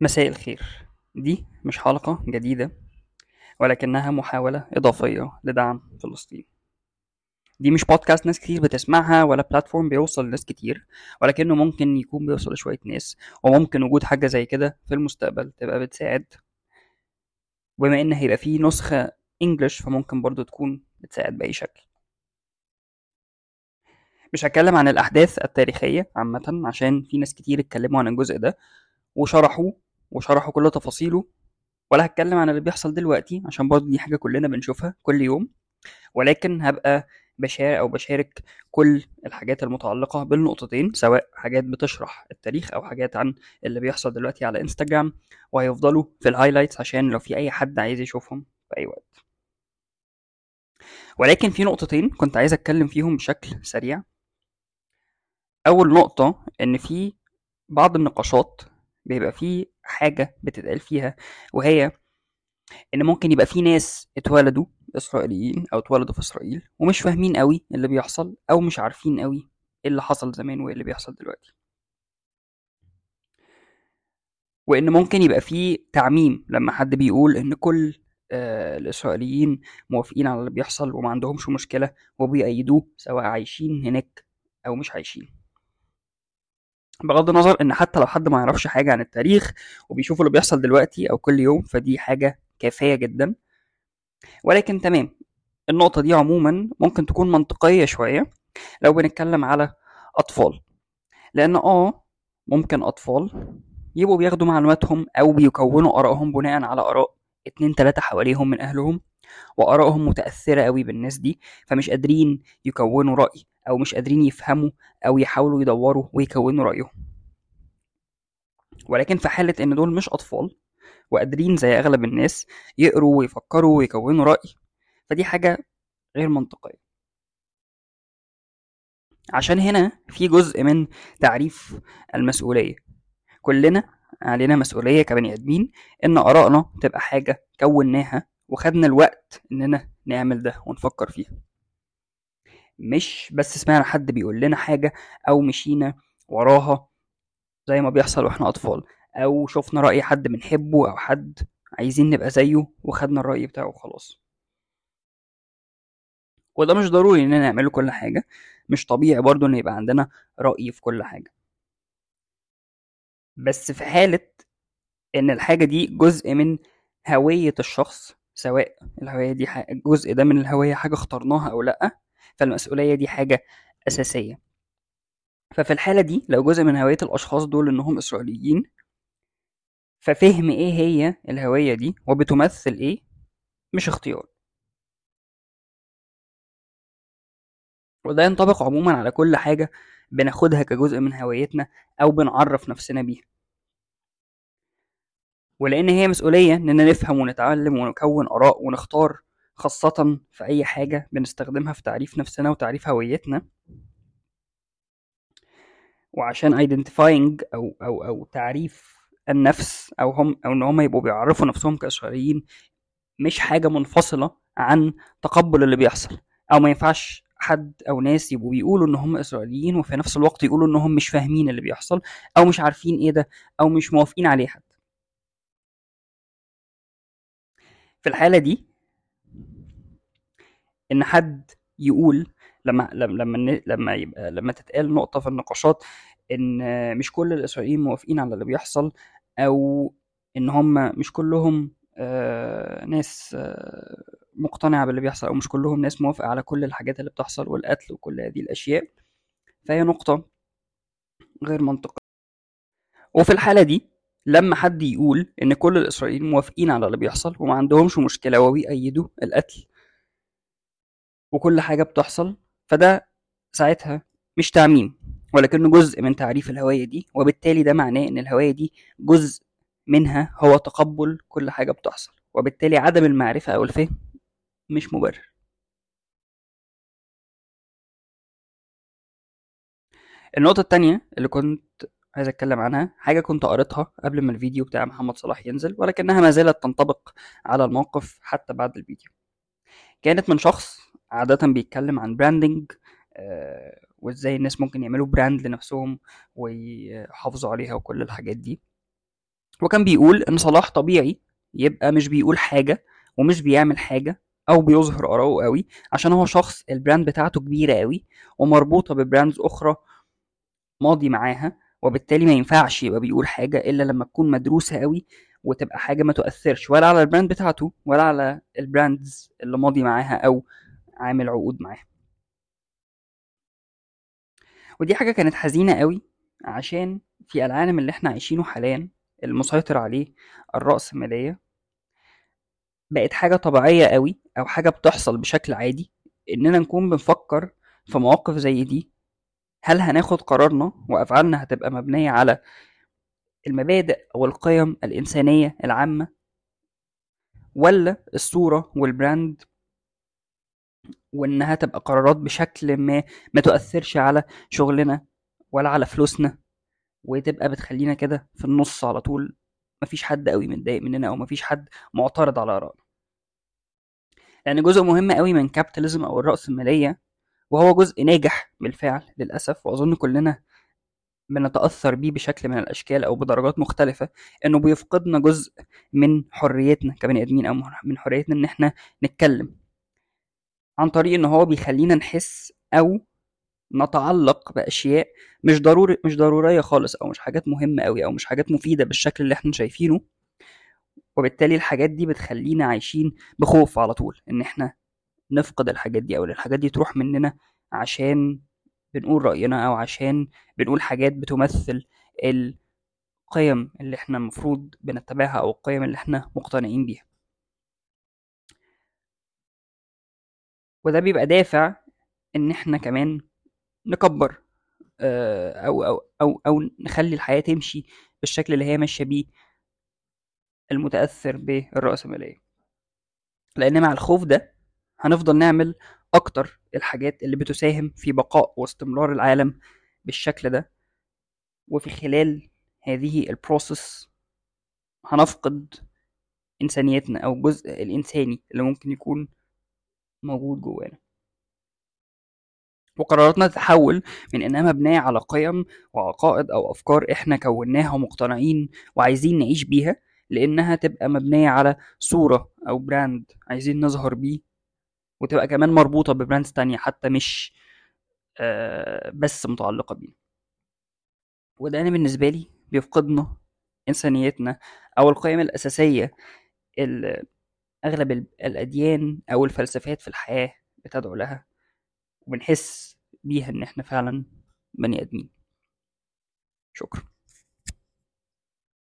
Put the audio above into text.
مساء الخير. دي مش حلقة جديدة ولكنها محاولة إضافية لدعم فلسطين. دي مش بودكاست ناس كتير بتسمعها ولا بلاتفورم بيوصل لناس كتير ولكنه ممكن يكون بيوصل لشوية ناس وممكن وجود حاجة زي كده في المستقبل تبقى بتساعد. وبما إن هيبقى فيه نسخة إنجلش فممكن برضو تكون بتساعد بأي شكل. مش هتكلم عن الأحداث التاريخية عامة عشان في ناس كتير اتكلموا عن الجزء ده وشرحوا وشرحوا كل تفاصيله ولا هتكلم عن اللي بيحصل دلوقتي عشان برضه دي حاجة كلنا بنشوفها كل يوم. ولكن هبقى بشارك أو بشارك كل الحاجات المتعلقة بالنقطتين سواء حاجات بتشرح التاريخ أو حاجات عن اللي بيحصل دلوقتي على انستجرام وهيفضلوا في الهايلايتس عشان لو في أي حد عايز يشوفهم في أي وقت. ولكن في نقطتين كنت عايز أتكلم فيهم بشكل سريع. أول نقطة إن في بعض النقاشات بيبقى في حاجة بتتقال فيها وهي إن ممكن يبقى في ناس اتولدوا إسرائيليين أو اتولدوا في إسرائيل ومش فاهمين قوي اللي بيحصل أو مش عارفين قوي إيه اللي حصل زمان وإيه اللي بيحصل دلوقتي. وإن ممكن يبقى في تعميم لما حد بيقول إن كل آه الإسرائيليين موافقين على اللي بيحصل وما عندهمش مشكلة وبيأيدوه سواء عايشين هناك أو مش عايشين. بغض النظر إن حتى لو حد ما يعرفش حاجة عن التاريخ وبيشوف اللي بيحصل دلوقتي أو كل يوم فدي حاجة كافية جدا. ولكن تمام النقطة دي عموما ممكن تكون منطقية شوية لو بنتكلم على أطفال. لأن آه ممكن أطفال يبقوا بياخدوا معلوماتهم أو بيكونوا آرائهم بناء على آراء اتنين تلاتة حواليهم من أهلهم وآرائهم متأثرة قوي بالناس دي فمش قادرين يكونوا رأي أو مش قادرين يفهموا أو يحاولوا يدوروا ويكونوا رأيهم. ولكن في حالة إن دول مش أطفال وقادرين زي أغلب الناس يقروا ويفكروا ويكونوا رأي فدي حاجة غير منطقية. عشان هنا في جزء من تعريف المسؤولية. كلنا علينا مسؤولية كبني آدمين إن آرائنا تبقى حاجة كوناها وخدنا الوقت إننا نعمل ده ونفكر فيها مش بس سمعنا حد بيقول لنا حاجة أو مشينا وراها زي ما بيحصل وإحنا أطفال أو شفنا رأي حد بنحبه أو حد عايزين نبقى زيه وخدنا الرأي بتاعه وخلاص. وده مش ضروري إننا نعمله كل حاجة مش طبيعي برضو إن يبقى عندنا رأي في كل حاجة. بس في حالة إن الحاجة دي جزء من هوية الشخص سواء الهوية دي جزء ده من الهوية حاجة اخترناها أو لأ فالمسؤولية دي حاجة أساسية. ففي الحالة دي لو جزء من هوية الأشخاص دول إنهم إسرائيليين ففهم إيه هي الهوية دي وبتمثل إيه مش اختيار. وده ينطبق عموما على كل حاجة بناخدها كجزء من هويتنا أو بنعرف نفسنا بيها. ولأن هي مسؤولية إننا نفهم ونتعلم ونكون آراء ونختار خاصة في أي حاجة بنستخدمها في تعريف نفسنا وتعريف هويتنا. وعشان identifying أو أو أو تعريف النفس أو هم أو إن هم يبقوا بيعرفوا نفسهم كإسرائيليين مش حاجة منفصلة عن تقبل اللي بيحصل. أو ما ينفعش حد أو ناس يبقوا بيقولوا إن هم إسرائيليين وفي نفس الوقت يقولوا إن هم مش فاهمين اللي بيحصل أو مش عارفين إيه ده أو مش موافقين عليه حد في الحالة دي إن حد يقول لما لما لما يبقى لما تتقال نقطة في النقاشات إن مش كل الإسرائيليين موافقين على اللي بيحصل أو إن هم مش كلهم آه ناس آه مقتنعة باللي بيحصل أو مش كلهم ناس موافقة على كل الحاجات اللي بتحصل والقتل وكل هذه الأشياء. فهي نقطة غير منطقية. وفي الحالة دي لما حد يقول إن كل الإسرائيليين موافقين على اللي بيحصل وما عندهمش مشكلة وبيأيدوا القتل وكل حاجة بتحصل فده ساعتها مش تعميم ولكنه جزء من تعريف الهوية دي وبالتالي ده معناه إن الهوية دي جزء منها هو تقبل كل حاجة بتحصل وبالتالي عدم المعرفة أو الفهم مش مبرر. النقطة التانية اللي كنت عايز اتكلم عنها. حاجة كنت قريتها قبل ما الفيديو بتاع محمد صلاح ينزل ولكنها ما زالت تنطبق على الموقف حتى بعد الفيديو. كانت من شخص عادة بيتكلم عن branding آه وازاي الناس ممكن يعملوا brand لنفسهم ويحافظوا عليها وكل الحاجات دي. وكان بيقول إن صلاح طبيعي يبقى مش بيقول حاجة ومش بيعمل حاجة أو بيظهر آراءه قوي عشان هو شخص ال brand بتاعته كبيرة قوي ومربوطة ب brands أخرى ماضي معاها. وبالتالي ما ينفعش يبقى بيقول حاجة إلا لما تكون مدروسة قوي وتبقى حاجة ما تؤثرش ولا على ال brand بتاعته ولا على ال brands اللي ماضي معاها أو عامل عقود معاها. ودي حاجة كانت حزينة قوي عشان في العالم اللي إحنا عايشينه حاليا المسيطر عليه الرأسمالية بقت حاجة طبيعية قوي أو حاجة بتحصل بشكل عادي إننا نكون بنفكر في مواقف زي دي هل هناخد قرارنا وأفعالنا هتبقى مبنية على المبادئ أو القيم الإنسانية العامة ولا الصورة وال brand وإنها تبقى قرارات بشكل ما ما تؤثرش على شغلنا ولا على فلوسنا وتبقى بتخلينا كده في النص على طول؟ مفيش حد قوي متضايق مننا أو مفيش حد معترض على آرائنا. لأن جزء مهم قوي من capitalism أو الرأسمالية وهو جزء ناجح بالفعل للأسف وأظن كلنا بنتأثر بيه بشكل من الأشكال أو بدرجات مختلفة إنه بيفقدنا جزء من حريتنا كبني آدمين أو من حريتنا إن إحنا نتكلم عن طريق إن هو بيخلينا نحس أو نتعلق بأشياء مش ضروري مش ضرورية خالص أو مش حاجات مهمة أوي أو مش حاجات مفيدة بالشكل اللي إحنا شايفينه وبالتالي الحاجات دي بتخلينا عايشين بخوف على طول إن إحنا نفقد الحاجات دي إن الحاجات دي تروح مننا عشان بنقول رأينا أو عشان بنقول حاجات بتمثل القيم اللي إحنا المفروض بنتبعها أو القيم اللي إحنا مقتنعين بيها. وده بيبقى دافع إن إحنا كمان نكبر أو أو أو أو نخلي الحياة تمشي بالشكل اللي هي ماشية بيه المتأثر بالرأسمالية. لأن مع الخوف ده هنفضل نعمل أكتر الحاجات اللي بتساهم في بقاء واستمرار العالم بالشكل ده. وفي خلال هذه البروسس هنفقد إنسانيتنا أو الجزء الإنساني اللي ممكن يكون موجود جوانا. وقراراتنا تتحول من إنها مبنية على قيم وعقائد أو أفكار إحنا كوناها ومقتنعين وعايزين نعيش بيها لإنها تبقى مبنية على صورة أو brand عايزين نظهر بيه وتبقى كمان مربوطة ب brands تانية حتى مش آه بس متعلقة بيه وده أنا بالنسبة لي بيفقدنا إنسانيتنا أو القيم الأساسية اللي أغلب الأديان أو الفلسفات في الحياة بتدعو لها وبنحس بيها إن إحنا فعلا بني آدمين. شكرا.